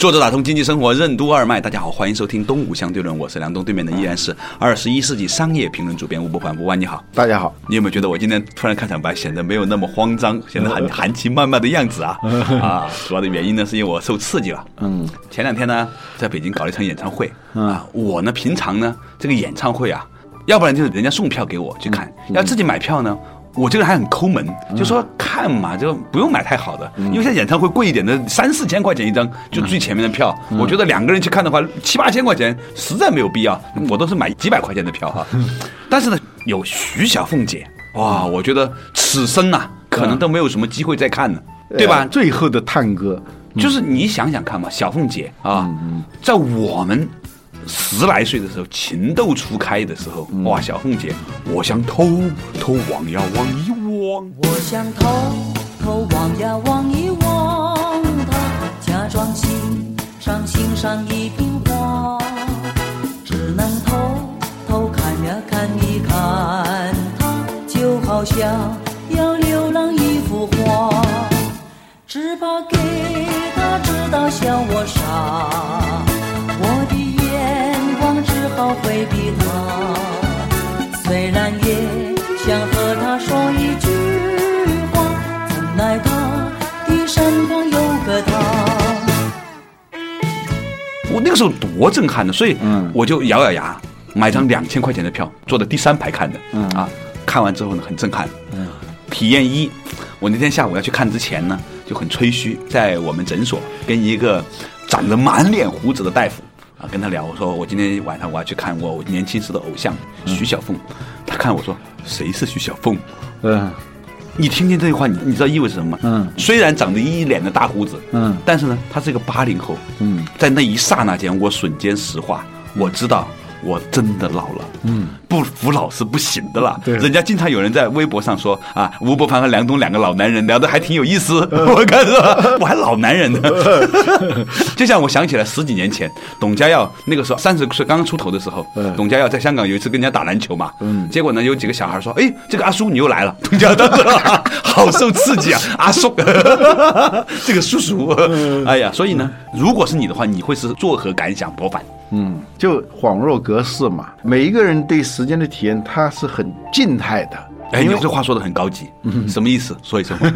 作者打通经济生活任督二脉，大家好，欢迎收听《东吴相对论》，我是梁东，对面的依然是二十一世纪商业评论主编吴伯凡，吴凡你好，大家好。你有没有觉得我今天突然开场白显得没有那么慌张，显得很含情脉脉的样子啊？啊，主要的原因呢是因为我受刺激了。嗯，前两天呢在北京搞了一场演唱会啊，我呢平常呢这个演唱会啊，要不然就是人家送票给我去看，要自己买票呢。我这个人还很抠门，就说看嘛，就不用买太好的，因为现在演唱会贵一点的三四千块钱一张，就最前面的票。我觉得两个人去看的话，七八千块钱实在没有必要，我都是买几百块钱的票。哈。但是呢，有徐小凤姐，哇，我觉得此生呐，可能都没有什么机会再看了，对吧？最后的探戈，就是你想想看嘛，小凤姐啊，在我们。十来岁的时候，情窦初开的时候，哇，小凤姐，我想偷偷望呀望一望，我想偷偷望呀望一望，他假装欣赏欣赏一瓶花，只能偷偷看呀看一看，他就好像要流浪一幅画，只怕给他知道笑我傻。回避他，虽然也想和他说一句话，怎奈他的身旁有个他。我那个时候多震撼呢，所以我就咬咬牙买张两千块钱的票，坐在第三排看的。啊，看完之后呢，很震撼。嗯体验一，我那天下午要去看之前呢，就很吹嘘，在我们诊所跟一个长着满脸胡子的大夫。啊，跟他聊，我说我今天晚上我要去看我年轻时的偶像徐小凤，他看我说谁是徐小凤？嗯，你听见这句话，你你知道意味着什么吗？嗯，虽然长得一脸的大胡子，嗯，但是呢，他是一个八零后，嗯，在那一刹那间，我瞬间石化，我知道。我真的老了，嗯，不服老是不行的啦。对，人家经常有人在微博上说啊，吴伯凡和梁冬两个老男人聊得还挺有意思。我看是吧？我还老男人呢。就像我想起来十几年前，董家耀那个时候三十岁刚刚出头的时候，董家耀在香港有一次跟人家打篮球嘛，嗯，结果呢有几个小孩说，哎，这个阿叔你又来了。董家当时 好受刺激啊，阿叔，这个叔叔，哎呀，所以呢，如果是你的话，你会是作何感想？伯凡？嗯，就恍若隔世嘛。每一个人对时间的体验，它是很静态的。哎，你这话说的很高级，什么意思？说一说。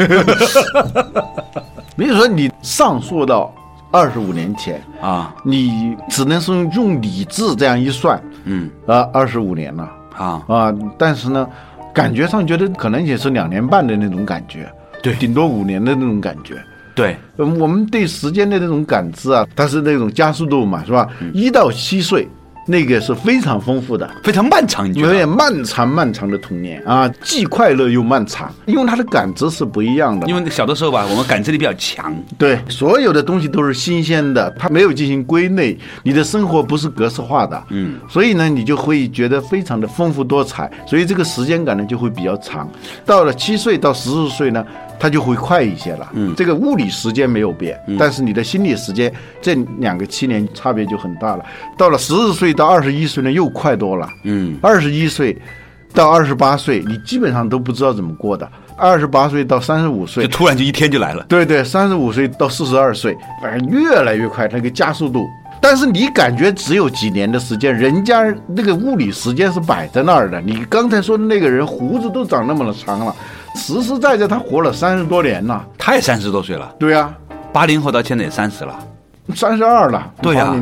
比如说，你上溯到二十五年前啊，你只能是用理智这样一算，嗯，啊，二十五年了啊啊，但是呢，感觉上觉得可能也是两年半的那种感觉，对，顶多五年的那种感觉。对，我们对时间的那种感知啊，它是那种加速度嘛，是吧？一到七岁。那个是非常丰富的，非常漫长，有点漫长漫长的童年啊，既快乐又漫长，因为他的感知是不一样的。因为小的时候吧，我们感知力比较强，对，所有的东西都是新鲜的，它没有进行归类，你的生活不是格式化的，嗯，所以呢，你就会觉得非常的丰富多彩，所以这个时间感呢就会比较长。到了七岁到十四岁呢。它就会快一些了。嗯，这个物理时间没有变，但是你的心理时间这两个七年差别就很大了。到了十四岁到二十一岁呢，又快多了。嗯，二十一岁到二十八岁，你基本上都不知道怎么过的。二十八岁到三十五岁，就突然就一天就来了。对对，三十五岁到四十二岁，反正越来越快，那个加速度。但是你感觉只有几年的时间，人家那个物理时间是摆在那儿的。你刚才说的那个人胡子都长那么的长了。实实在在，他活了三十多年了，他也三十多岁了。对呀，八零后到现在也三十了，三十二了。对呀，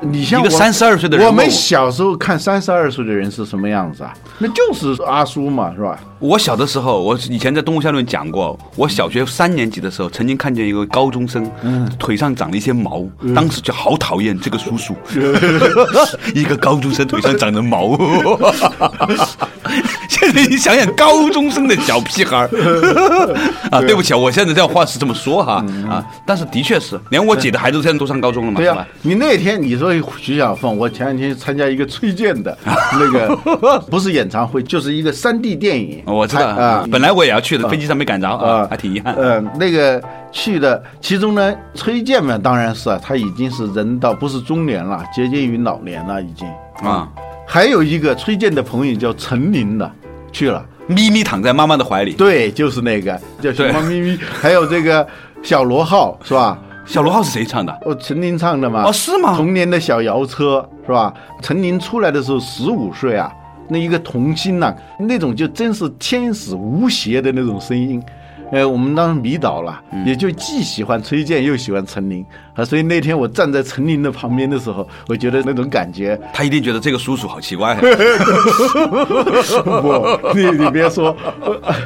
你像一个三十二岁的人物我们小时候看三十二岁的人是什么样子啊？那就是阿叔嘛，是吧？我小的时候，我以前在《动物相论》讲过，我小学三年级的时候，曾经看见一个高中生，腿上长了一些毛，当时就好讨厌这个叔叔，一个高中生腿上长着毛。现在你想想，高中生的小屁孩儿 啊，对不起啊，我现在这话是这么说哈啊，但是的确是，连我姐的孩子现在都上高中了嘛，对吧？你那天你说徐小凤，我前两天参加一个崔健的那个，不是演唱会，就是一个三 D 电影。我知道啊，本来我也要去的，飞机上没赶着啊，还挺遗憾。嗯，那个去的，其中呢，崔健嘛，当然是啊，他已经是人到不是中年了，接近于老年了，已经。啊，还有一个崔健的朋友叫陈琳的去了，咪咪躺在妈妈的怀里，对，就是那个叫小对猫咪咪，还有这个小罗浩是吧？小罗号是谁唱的？哦，陈琳唱的嘛。哦是吗童年的小摇车是吧？陈琳出来的时候十五岁啊，那一个童星呐、那种就真是天使无邪的那种声音。呃，我们当时迷倒了，嗯也就既喜欢崔健又喜欢陈琳啊，所以那天我站在陈琳的旁边的时候，我觉得那种感觉，他一定觉得这个叔叔好奇怪。不，你你别说，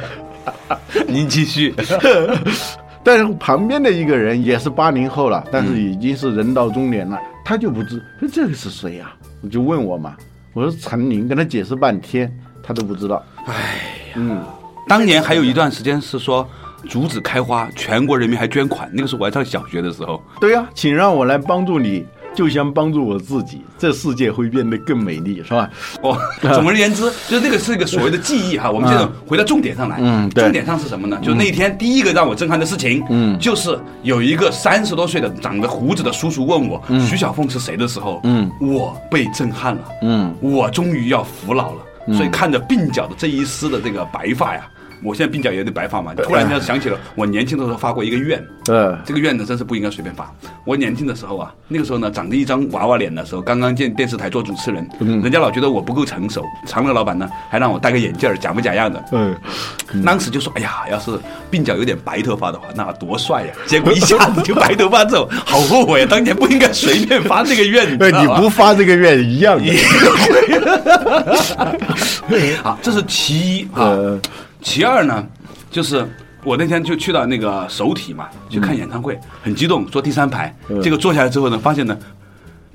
您继续。但是旁边的一个人也是八零后了，但是已经是人到中年了，他就不知说这个是谁呀、我就问我嘛，我说陈琳，跟他解释半天，他都不知道。哎呀，嗯当年还有一段时间是说竹子开花，全国人民还捐款，那个时候我还上小学的时候。对呀、请让我来帮助你，就像帮助我自己，这世界会变得更美丽，是吧？哦，总而言之，就是那个是一个所谓的记忆哈。我们现在回到重点上来，嗯重点上是什么呢？就那天第一个让我震撼的事情，嗯，就是有一个三十多岁的长着胡子的叔叔问我徐小凤是谁的时候，嗯，我被震撼了，嗯，我终于要服老了，所以看着鬓角的这一丝的这个白发呀。我现在鬓角也有点白发嘛，突然间想起了我年轻的时候发过一个愿，嗯，这个愿呢，真是不应该随便发。我年轻的时候啊，那个时候呢，长着一张娃娃脸的时候，刚刚进电视台做主持人，人家老觉得我不够成熟。长乐老板呢，还让我戴个眼镜儿，假模假样的。嗯，当时就说：“哎呀，要是鬓角有点白头发的话，那多帅呀！” 结果一下子就白头发之后，好后悔啊！当年不应该随便发这个愿，你知呃，道吧你不发这个愿一样的。好，这是其一啊呃。其二呢，就是我那天就去到那个首体嘛，去看演唱会，很激动，坐第三排。结果坐下来之后呢，发现呢。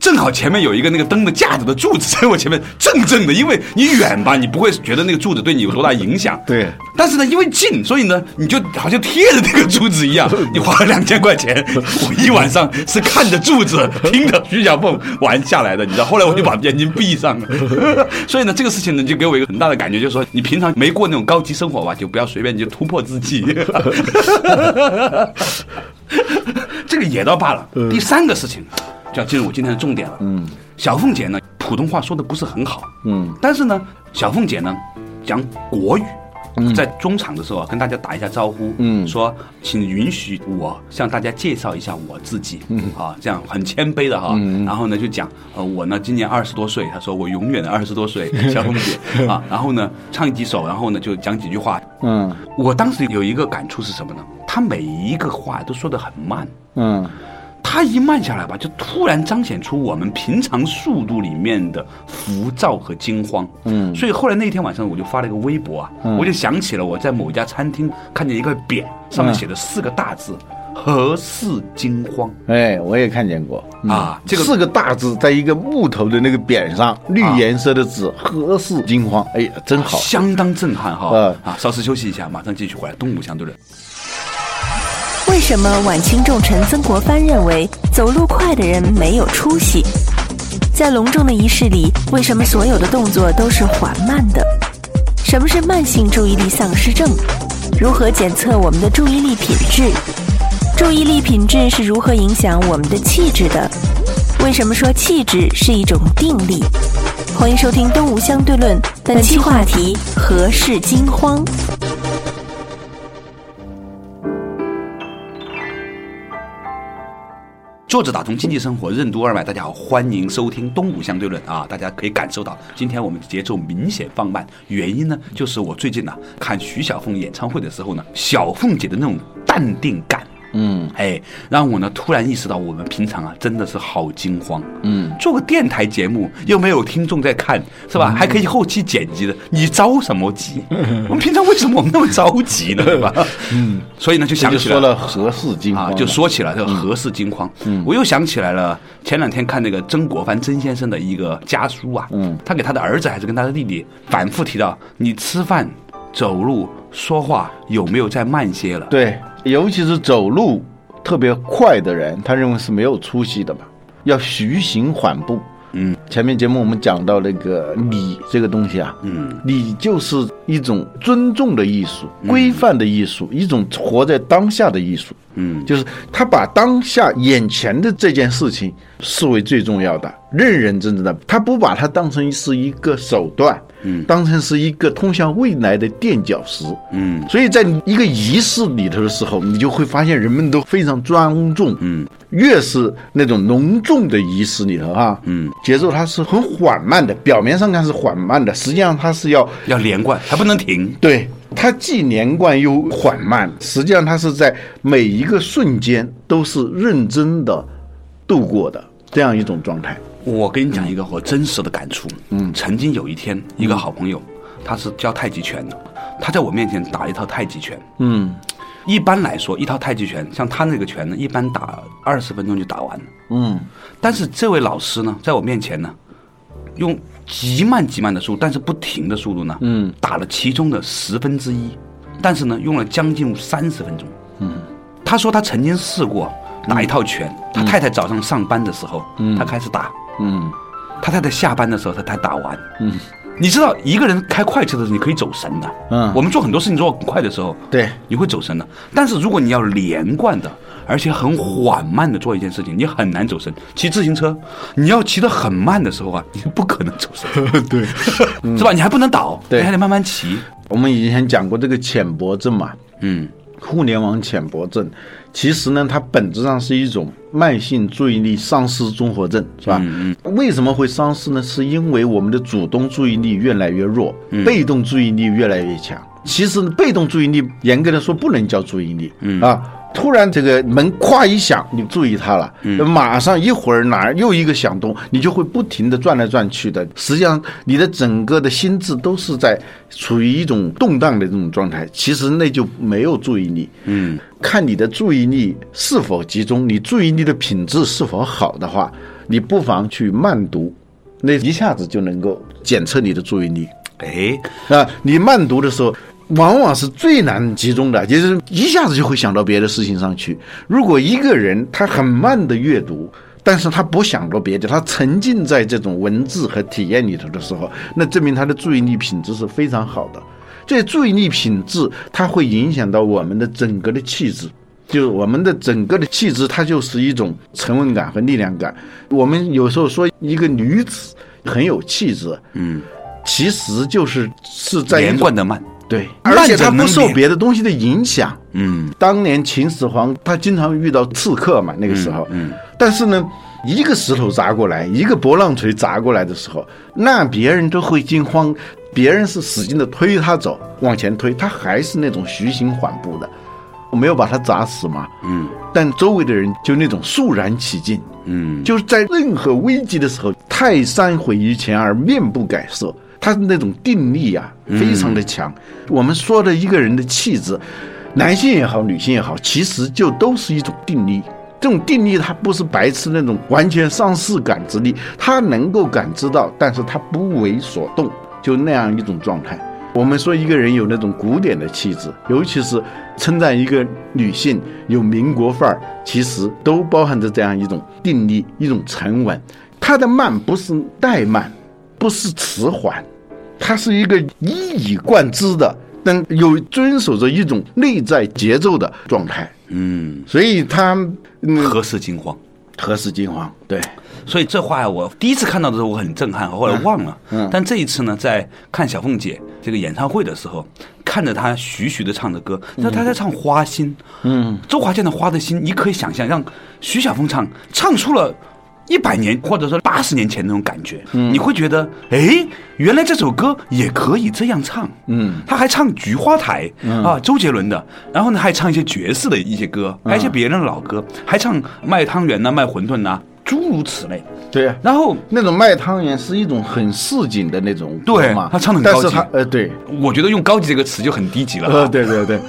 正好前面有一个那个灯的架子的柱子 在我前面正正的，因为你远吧，你不会觉得那个柱子对你有多大影响。对但是呢，因为近，所以呢，你就好像贴着那个柱子一样。你花了两千块钱，我一晚上是看着柱子，听着徐小凤玩下来的，你知道。后来我就把眼睛闭上了。所以呢，这个事情呢，就给我一个很大的感觉，就是说，你平常没过那种高级生活吧，就不要随便就突破自己。这个也倒罢了。第三个事情就要进入我今天的重点了。嗯，小凤姐呢，普通话说的不是很好。嗯，但是呢，小凤姐呢讲国语。在中场的时候啊，跟大家打一下招呼，嗯说请允许我向大家介绍一下我自己，嗯啊，这样很谦卑的哈，嗯然后呢就讲，呃，我呢今年二十多岁，他说我永远的二十多岁，小凤姐 啊，然后呢唱几首，然后呢就讲几句话，嗯我当时有一个感触是什么呢？他每一个话都说的很慢，嗯他一慢下来吧，就突然彰显出我们平常速度里面的浮躁和惊慌。嗯所以后来那天晚上我就发了一个微博啊，我就想起了我在某家餐厅看见一个匾，上面写的四个大字“何事惊慌哎，我也看见过嗯啊这个四个大字在一个木头的那个匾上，绿颜色的字，何事惊慌？哎呀，真”，好。相当震撼哈。嗯啊，稍事休息一下，马上继续回来。东吴相对论。为什么晚清重臣曾国藩认为走路快的人没有出息？在隆重的仪式里，为什么所有的动作都是缓慢的？什么是慢性注意力丧失症？如何检测我们的注意力品质？注意力品质是如何影响我们的气质的？为什么说气质是一种定力？欢迎收听《东吴相对论》，本期话题：何事惊慌？作者打通经济生活，任督二脉。大家好，欢迎收听《东吴相对论》啊！大家可以感受到，今天我们节奏明显放慢，原因呢，就是我最近呢、看徐小凤演唱会的时候呢，小凤姐的那种淡定感嗯哎，让我呢突然意识到，我们平常啊真的是好惊慌。嗯，做个电台节目又没有听众在看，是吧？还可以后期剪辑的，你着什么急？我们平常为什么我们那么着急呢？对吧？嗯，所以呢就想起来说了何事惊慌啊，就说起来这个何事惊慌，嗯，我又想起来了，前两天看那个曾国藩曾先生的一个家书啊，嗯，他给他的儿子还是跟他的弟弟反复提到，你吃饭、走路、说话有没有再慢些了？对，尤其是走路特别快的人，他认为是没有出息的嘛，要徐行缓步。嗯，前面节目我们讲到那个礼这个东西啊，嗯，礼就是一种尊重的艺术、规范的艺术，一种活在当下的艺术。嗯。就是他把当下眼前的这件事情视为最重要的，认认真真的，他不把它当成是一个手段，嗯。当成是一个通向未来的垫脚石，嗯。所以在一个仪式里头的时候，你就会发现人们都非常庄重，嗯。越是那种隆重的仪式里头啊，嗯，节奏它是很缓慢的，表面上看是缓慢的，实际上它是要要连贯，它不能停。对，它既连贯又缓慢，实际上它是在每一个瞬间都是认真的度过的这样一种状态。我跟你讲一个我真实的感触。嗯曾经有一天，一个好朋友，他是教太极拳的，他在我面前打一套太极拳。嗯一般来说，一套太极拳，像他那个拳呢，一般打二十分钟就打完了。嗯但是这位老师呢，在我面前呢，用极慢极慢的速度，但是不停的速度呢，嗯，打了其中的十分之一，但是呢，用了将近三十分钟。嗯，他说他曾经试过打一套拳，他太太早上上班的时候，他开始打，嗯他太太下班的时候他才打完。嗯，你知道一个人开快车的时候，你可以走神的。嗯我们做很多事情做很快的时候，对，你会走神的。但是如果你要连贯的，而且很缓慢的做一件事情，你很难走神。骑自行车，你要骑得很慢的时候啊，你不可能走神，对。是吧？你还不能倒，对你还得慢慢骑。我们以前讲过这个浅薄症嘛，嗯互联网浅薄症，其实呢，它本质上是一种慢性注意力丧失综合症，是吧？嗯为什么会丧失呢？是因为我们的主动注意力越来越弱，嗯被动注意力越来越强。其实被动注意力严格的说不能叫注意力，嗯啊。突然，这个门咵一响，你注意它了，嗯马上一会儿哪儿又一个响动，你就会不停的转来转去的。实际上，你的整个的心智都是在处于一种动荡的这种状态，其实那就没有注意力。嗯看你的注意力是否集中，你注意力的品质是否好的话，你不妨去慢读，那一下子就能够检测你的注意力。哎，啊，你慢读的时候，往往是最难集中的，就是一下子就会想到别的事情上去。如果一个人他很慢的阅读，但是他不想到别的，他沉浸在这种文字和体验里头的时候，那证明他的注意力品质是非常好的。这注意力品质，它会影响到我们的整个的气质。就是我们的整个的气质，它就是一种沉稳感和力量感。我们有时候说一个女子很有气质，嗯，其实就是是在连贯的慢。对，而且他不受别的东西的影响。嗯。当年秦始皇他经常遇到刺客嘛，那个时候，嗯但是呢，一个石头砸过来，一个波浪锤砸过来的时候，那别人都会惊慌，别人是使劲的推他走，往前推，他还是那种徐行缓步的，我没有把他砸死嘛，嗯。但周围的人就那种肃然起敬，嗯，就是在任何危机的时候，泰山毁于前而面不改色，他的那种定力啊，非常的强。我们说的一个人的气质，男性也好，女性也好，其实就都是一种定力。这种定力，它不是白痴那种完全丧失感知力，他能够感知到，但是他不为所动，就那样一种状态。我们说一个人有那种古典的气质，尤其是称赞一个女性有民国范儿，其实都包含着这样一种定力、一种沉稳。她的慢不是怠慢，不是迟缓，它是一个一以贯之的，但有遵守着一种内在节奏的状态。嗯，所以他嗯何时惊慌。何时惊慌，对，所以这话呀，我第一次看到的时候我很震撼，后来忘了。嗯但这一次呢，在看小凤姐这个演唱会的时候，看着她徐徐的唱着歌，那她在唱《花心》。嗯，周华健的《花的心》，你可以想象，让徐小凤唱，唱出了一百年或者说八十年前那种感觉，你会觉得，哎，原来这首歌也可以这样唱，嗯，他还唱《菊花台》啊，周杰伦的，然后呢还唱一些爵士的一些歌，还有一些别人的老歌，还唱卖汤圆呐、卖馄饨呐，诸如此类。对呀、然后那种卖汤圆是一种很市井的那种歌对嘛，他唱的很高级但是他呃对，我觉得用“高级”这个词就很低级了呃啊。对对对，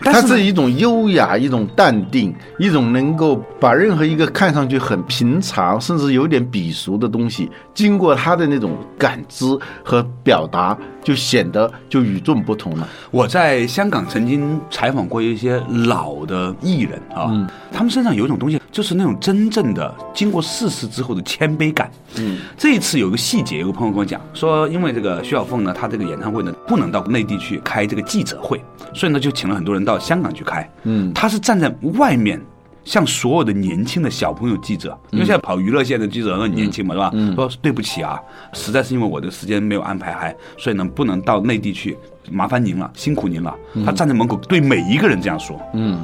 他 是一种优雅，一种淡定，一种能够把任何一个看上去很平常，甚至有点鄙俗的东西，经过他的那种感知和表达，就显得就与众不同了。我在香港曾经采访过一些老的艺人啊，他们身上有一种东西，就是那种真正的经过世事之后的谦卑感。嗯，这一次有一个细节，有个朋友跟我讲说，因为这个徐小凤呢，她这个演唱会呢不能到内地去开这个记者会，所以呢就请了很多人到香港去开。嗯，她是站在外面。向所有的年轻的小朋友记者，因为现在跑娱乐线的记者都很年轻嘛，是吧？说对不起啊，实在是因为我的时间没有安排还，所以呢不能到内地去，麻烦您了，辛苦您了。他站在门口对每一个人这样说。嗯，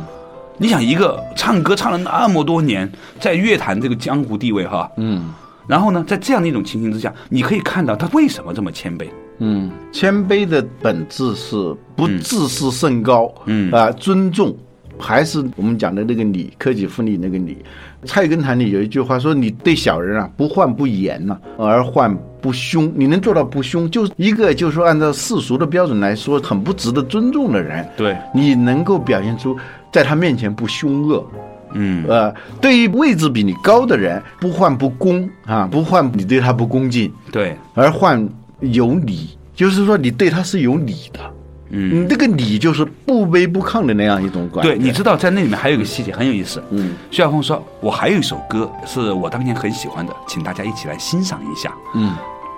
你想一个唱歌唱了那么多年，在乐坛这个江湖地位哈，嗯。然后呢，在这样的一种情形之下，你可以看到他为什么这么谦卑。嗯，谦卑的本质是不自视甚高，嗯。啊、尊重，还是我们讲的那个礼，克己复礼那个礼。菜根谭里有一句话说：“你对小人啊，不患不严呐、而患不凶。你能做到不凶，就是一个就是说按照世俗的标准来说，很不值得尊重的人。对你能够表现出在他面前不凶恶，嗯呃，对于位置比你高的人，不患不恭啊，不患你对他不恭敬，对，而患有礼，就是说你对他是有礼的。嗯那个你就是不卑不亢的那样一种感觉。对，你知道在那里面还有一个细节很有意思。嗯，徐小凤说：“我还有一首歌是我当年很喜欢的，请大家一起来欣赏一下。”嗯，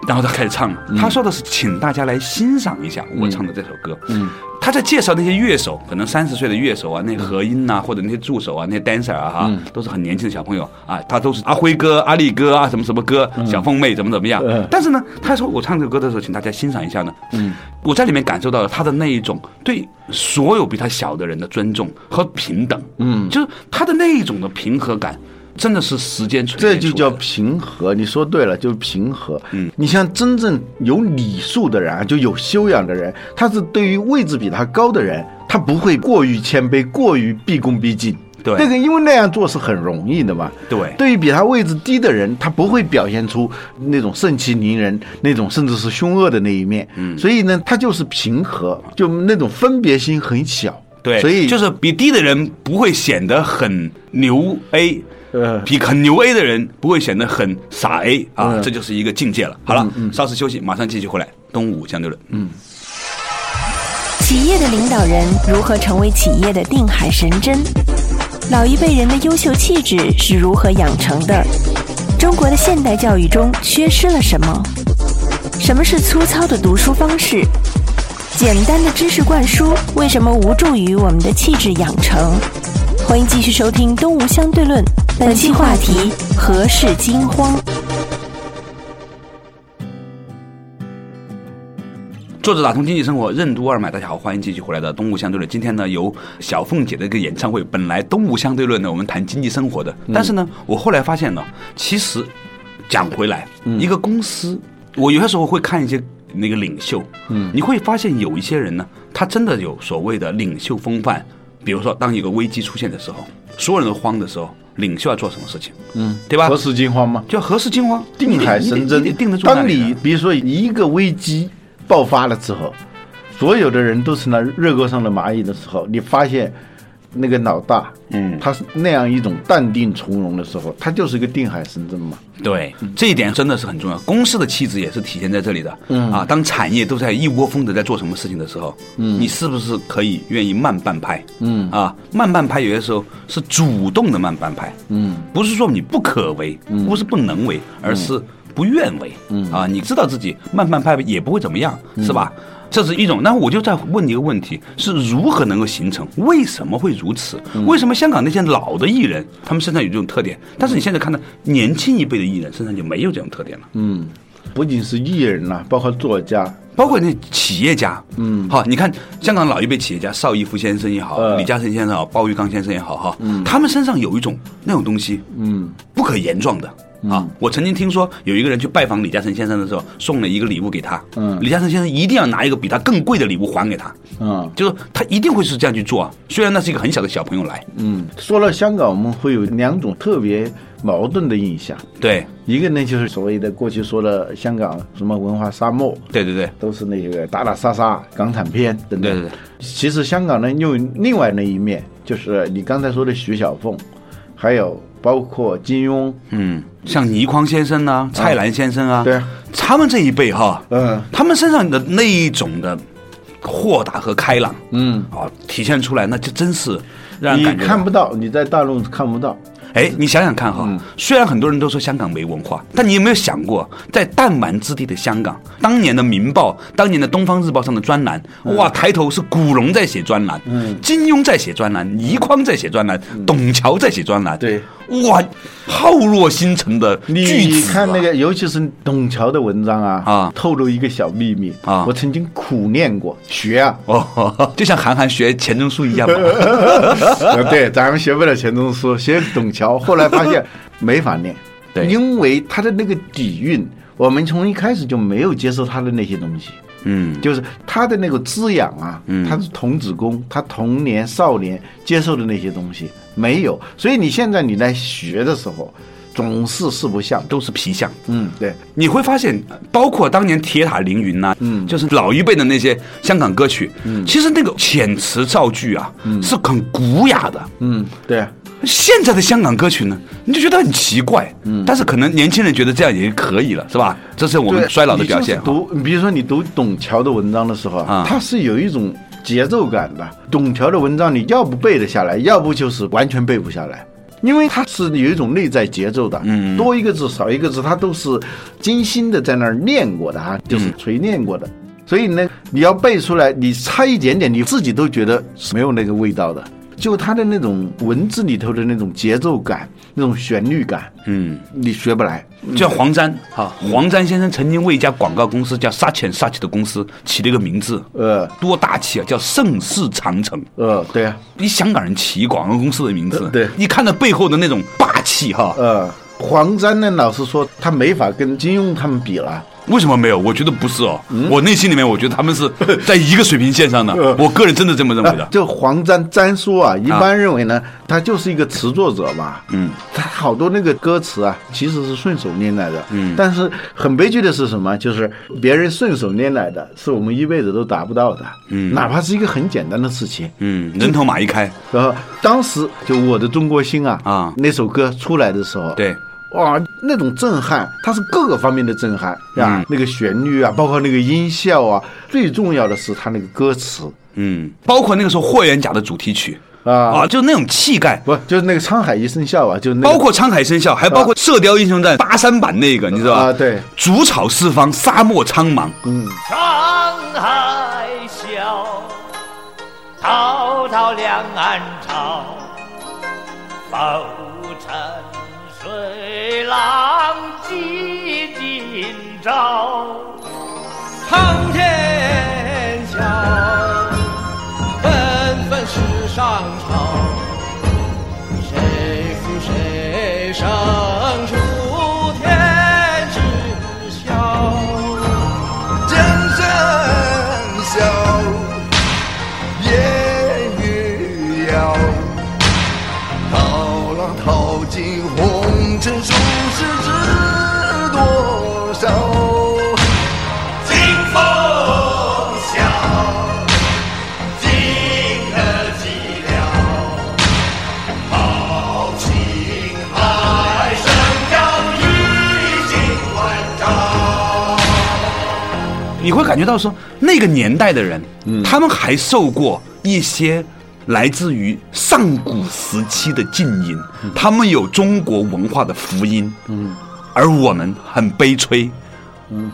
然后他开始唱了。他说的是请大家来欣赏一下我唱的这首歌。嗯，他在介绍那些乐手，可能三十岁的乐手啊，那和音呐、或者那些助手啊，那些 dancer 啊，哈，都是很年轻的小朋友啊，他都是阿辉哥、阿力哥啊，什么什么哥，小凤妹怎么怎么样。嗯但是呢，他说我唱这个歌的时候，请大家欣赏一下呢。嗯，我在里面感受到了他的那一种对所有比他小的人的尊重和平等。嗯，就是他的那一种的平和感。真的是时间锤这就叫平和。你说对了，就是平和。嗯，你像真正有礼数的人啊，就有修养的人，他是对于位置比他高的人，他不会过于谦卑，过于毕恭毕敬。对那个因为那样做是很容易的嘛。对对于比他位置低的人，他不会表现出那种盛气凌人、那种甚至是凶恶的那一面。嗯，所以呢，他就是平和，就那种分别心很小。对，所以就是比低的人不会显得很牛 A，呃比很牛 A 的人不会显得很傻 A 啊，嗯这就是一个境界了。好了，稍事休息，马上继续回来。东吴相对论，嗯，企业的领导人如何成为企业的定海神针？老一辈人的优秀气质是如何养成的？中国的现代教育中缺失了什么？什么是粗糙的读书方式？简单的知识灌输为什么无助于我们的气质养成？欢迎继续收听《东吴相对论》，本期话题：何事惊慌？作者打通经济生活，任督二脉。大家好，欢迎继续回来的东吴相对论。今天呢，由小凤姐的一个演唱会，本来东吴相对论呢，我们谈经济生活的，但是呢，我后来发现呢，其实讲回来，一个公司，我有些时候会看一些那个领袖，嗯，你会发现有一些人呢，他真的有所谓的领袖风范。比如说，当一个危机出现的时候，所有人都慌的时候，领袖要做什么事情？嗯，对吧？何时惊慌吗？叫何时惊慌？定海神针你定得住当你比如说一个危机爆发了之后，所有的人都是那热锅上的蚂蚁的时候，你发现那个老大，嗯他是那样一种淡定从容的时候，他就是一个定海神针嘛。对，这一点真的是很重要。公司的气质也是体现在这里的。嗯啊，当产业都在一窝蜂的在做什么事情的时候，嗯，你是不是可以愿意慢半拍？嗯啊，慢半拍有些时候是主动的慢半拍。嗯，不是说你不可为，不是不能为，而是不愿为。嗯啊，你知道自己慢半拍也不会怎么样，是吧？这是一种，那我就再问你一个问题：是如何能够形成？为什么会如此？为什么香港那些老的艺人，他们身上有这种特点，但是你现在看到年轻一辈的艺人身上就没有这种特点了？嗯不仅是艺人呐、包括作家，包括那企业家，嗯，好，你看香港老一辈企业家邵逸夫先生也好，呃李嘉诚先生也好，鲍玉刚先生也好，哈，他们身上有一种那种东西，嗯，不可言状的。啊！我曾经听说有一个人去拜访李嘉诚先生的时候，送了一个礼物给他。嗯李嘉诚先生一定要拿一个比他更贵的礼物还给他。嗯就是他一定会是这样去做啊。虽然那是一个很小的小朋友来，嗯，说到香港，我们会有两种特别矛盾的印象，对一个呢就是所谓的过去说的香港什么文化沙漠，对对对都是那个打打杀杀、港产片等等。对对对，其实香港呢，又有另外那一面，就是你刚才说的徐小凤，还有包括金庸，嗯，像倪匡先生啊、蔡澜先生啊，对，他们这一辈哈，嗯。他们身上的那一种的豁达和开朗，嗯，啊，体现出来，那就真是让人你看不到，你在大陆看不到。哎，你想想看哈，嗯。虽然很多人都说香港没文化，但你有没有想过，在弹丸之地的香港，当年的《明报》、当年的《东方日报》上的专栏，哇，抬头是古龙在写专栏，嗯。金庸在写专栏，倪匡在写专栏，董桥在写专栏，对，哇，浩若星辰的巨你子、啊，看那个，尤其是董桥的文章啊，啊。透露一个小秘密啊。我曾经苦练过学啊，哦，就像韩寒学钱钟书一样 对，咱们学不了钱钟书，学董桥，后来发现没法练，对。因为他的那个底蕴，我们从一开始就没有接受他的那些东西。嗯，就是他的那个滋养啊，嗯。他是童子功，他童年少年接受的那些东西没有，所以你现在你来学的时候，总是四不像。都是皮相。嗯，对，你会发现，包括当年铁塔凌云呐、嗯。就是老一辈的那些香港歌曲，嗯，其实那个遣词造句啊，嗯。是很古雅的。嗯，对。啊，现在的香港歌曲呢，你就觉得很奇怪，嗯，但是可能年轻人觉得这样也可以了，是吧？这是我们衰老的表现读，比如说你读董桥的文章的时候啊。它是有一种节奏感的。董桥的文章你要不背得下来，要不就是完全背不下来。因为它是有一种内在节奏的，嗯多一个字少一个字，它都是精心的在那儿练过的哈，就是嗯锤炼过的。所以呢，你要背出来，你差一点点，你自己都觉得是没有那个味道的。就他的那种文字里头的那种节奏感、那种旋律感，嗯，你学不来。就像黄沾啊，黄沾先生曾经为一家广告公司叫沙浅沙奇的公司起了一个名字，呃多大气啊，叫盛世长城。呃，对啊，你香港人起广告公司的名字，呃对你看到背后的那种霸气哈，呃，黄沾呢，老实说，他没法跟金庸他们比了。为什么没有？我觉得不是哦，嗯我内心里面我觉得他们是 在一个水平线上的，我个人真的这么认为的。就黄沾沾叔啊，一般认为呢，他就是一个词作者嘛。嗯，他好多那个歌词啊，其实是顺手拈来的。嗯但是很悲剧的是什么？就是别人顺手拈来的，是我们一辈子都达不到的。嗯哪怕是一个很简单的事情。嗯，人头马一开，然后当时就《我的中国心》啊啊那首歌出来的时候，对，哇，那种震撼，它是各个方面的震撼啊，嗯。那个旋律啊，包括那个音效啊，最重要的是它那个歌词。嗯，包括那个时候霍元甲的主题曲。啊，啊，就那种气概。不就是那个沧海一声笑啊，就那个。包括沧海一声笑，还包括《射雕英雄传》八三版那个，你知道吧？啊，对，竹草四方，沙漠苍茫。嗯，沧海笑，滔滔两岸潮，浮沉浪迹今朝。苍天笑，纷纷世上潮，谁负谁胜感觉到说，那个年代的人，嗯。他们还受过一些来自于上古时期的禁音，他们有中国文化的福音，嗯，而我们很悲催。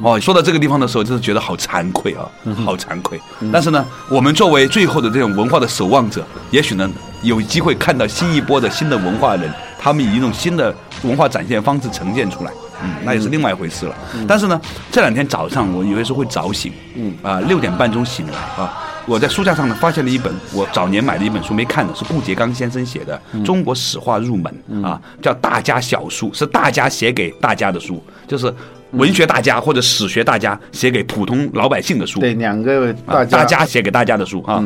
哦，说到这个地方的时候，就是觉得好惭愧啊，好惭愧。但是呢，我们作为最后的这种文化的守望者，也许呢有机会看到新一波的新的文化人他们以一种新的文化展现方式呈现出来，嗯，那也是另外一回事了。但是呢，这两天早上我有的时候会早醒，嗯啊，六点半钟醒来啊。我在书架上呢发现了一本我早年买的一本书没看的，是顾颉刚先生写的《中国史话入门》啊，叫大家小书，是大家写给大家的书，就是文学大家或者史学大家写给普通老百姓的书。对，两个啊大家大家写给大家的书啊，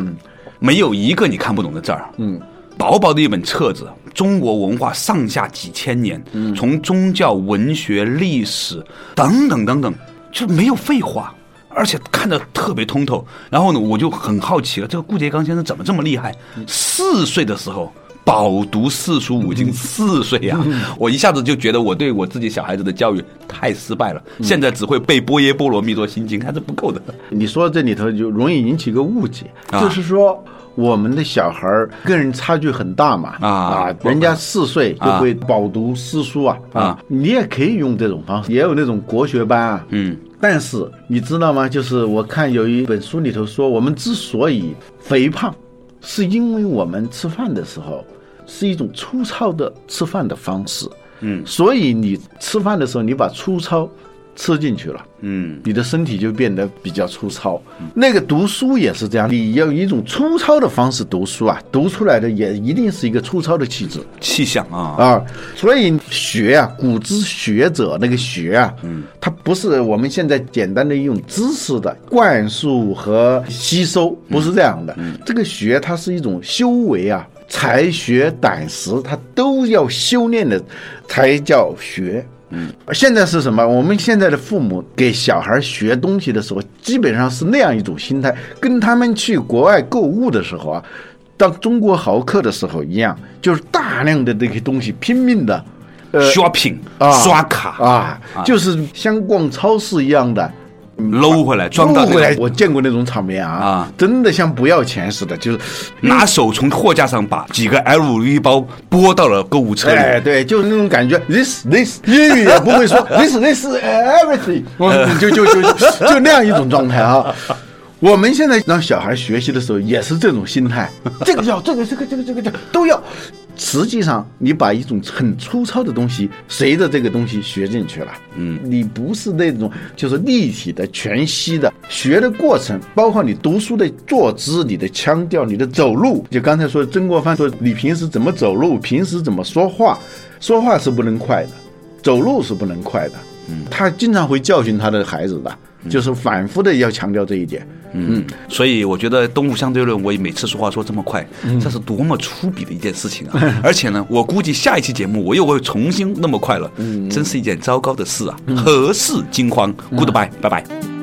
没有一个你看不懂的字儿。嗯，薄薄的一本册子，中国文化上下几千年，嗯从宗教、文学、历史等等等等，就没有废话。而且看得特别通透，然后呢，我就很好奇了，这个顾颉刚先生怎么这么厉害？四岁的时候饱读四书五经，四岁呀、我一下子就觉得我对我自己小孩子的教育太失败了，现在只会背《波耶波罗蜜多心经》还是不够的。你说这里头就容易引起一个误解，啊。就是说我们的小孩儿跟人差距很大嘛啊人家四岁就会饱读诗书啊。啊你也可以用这种方式，也有那种国学班啊，嗯。但是你知道吗？就是我看有一本书里头说，我们之所以肥胖，是因为我们吃饭的时候是一种粗糙的吃饭的方式。嗯所以你吃饭的时候，你把粗糙吃进去了。嗯你的身体就变得比较粗糙。那个读书也是这样，你要以一种粗糙的方式读书啊，读出来的也一定是一个粗糙的气质气象啊啊。所以学啊，古之学者那个学啊，嗯，它不是我们现在简单的一种知识的灌输和吸收，不是这样的。这个学它是一种修为啊。才学胆识，它都要修炼的，才叫学。嗯，现在是什么？我们现在的父母给小孩学东西的时候，基本上是那样一种心态，跟他们去国外购物的时候啊，到中国豪客的时候一样，就是大量的这些东西拼命的，呃 shopping 啊刷卡啊，就是像逛超市一样的。搂回来装到回来，我见过那种场面啊，真的像不要钱似的，就是拿手从货架上把几个 LV 包拨到了购物车里。哎，对，就是那种感觉。This this 英语也不会说 this this everything，就就就就那样一种状态啊。我们现在让小孩学习的时候也是这种心态，这个要这个这个这个这个这个都要。实际上，你把一种很粗糙的东西随着这个东西学进去了，嗯，你不是那种就是立体的、全息的学的过程，包括你读书的坐姿、你的腔调、你的走路。就刚才说曾国藩说，你平时怎么走路，平时怎么说话，说话是不能快的，走路是不能快的。嗯，他经常会教训他的孩子的，就是反复的要强调这一点。嗯，所以我觉得东吴相对论，我也每次说话说这么快，这是多么粗鄙的一件事情啊！而且呢，我估计下一期节目我又会重新那么快了，真是一件糟糕的事啊！何事惊慌？Goodbye，拜拜。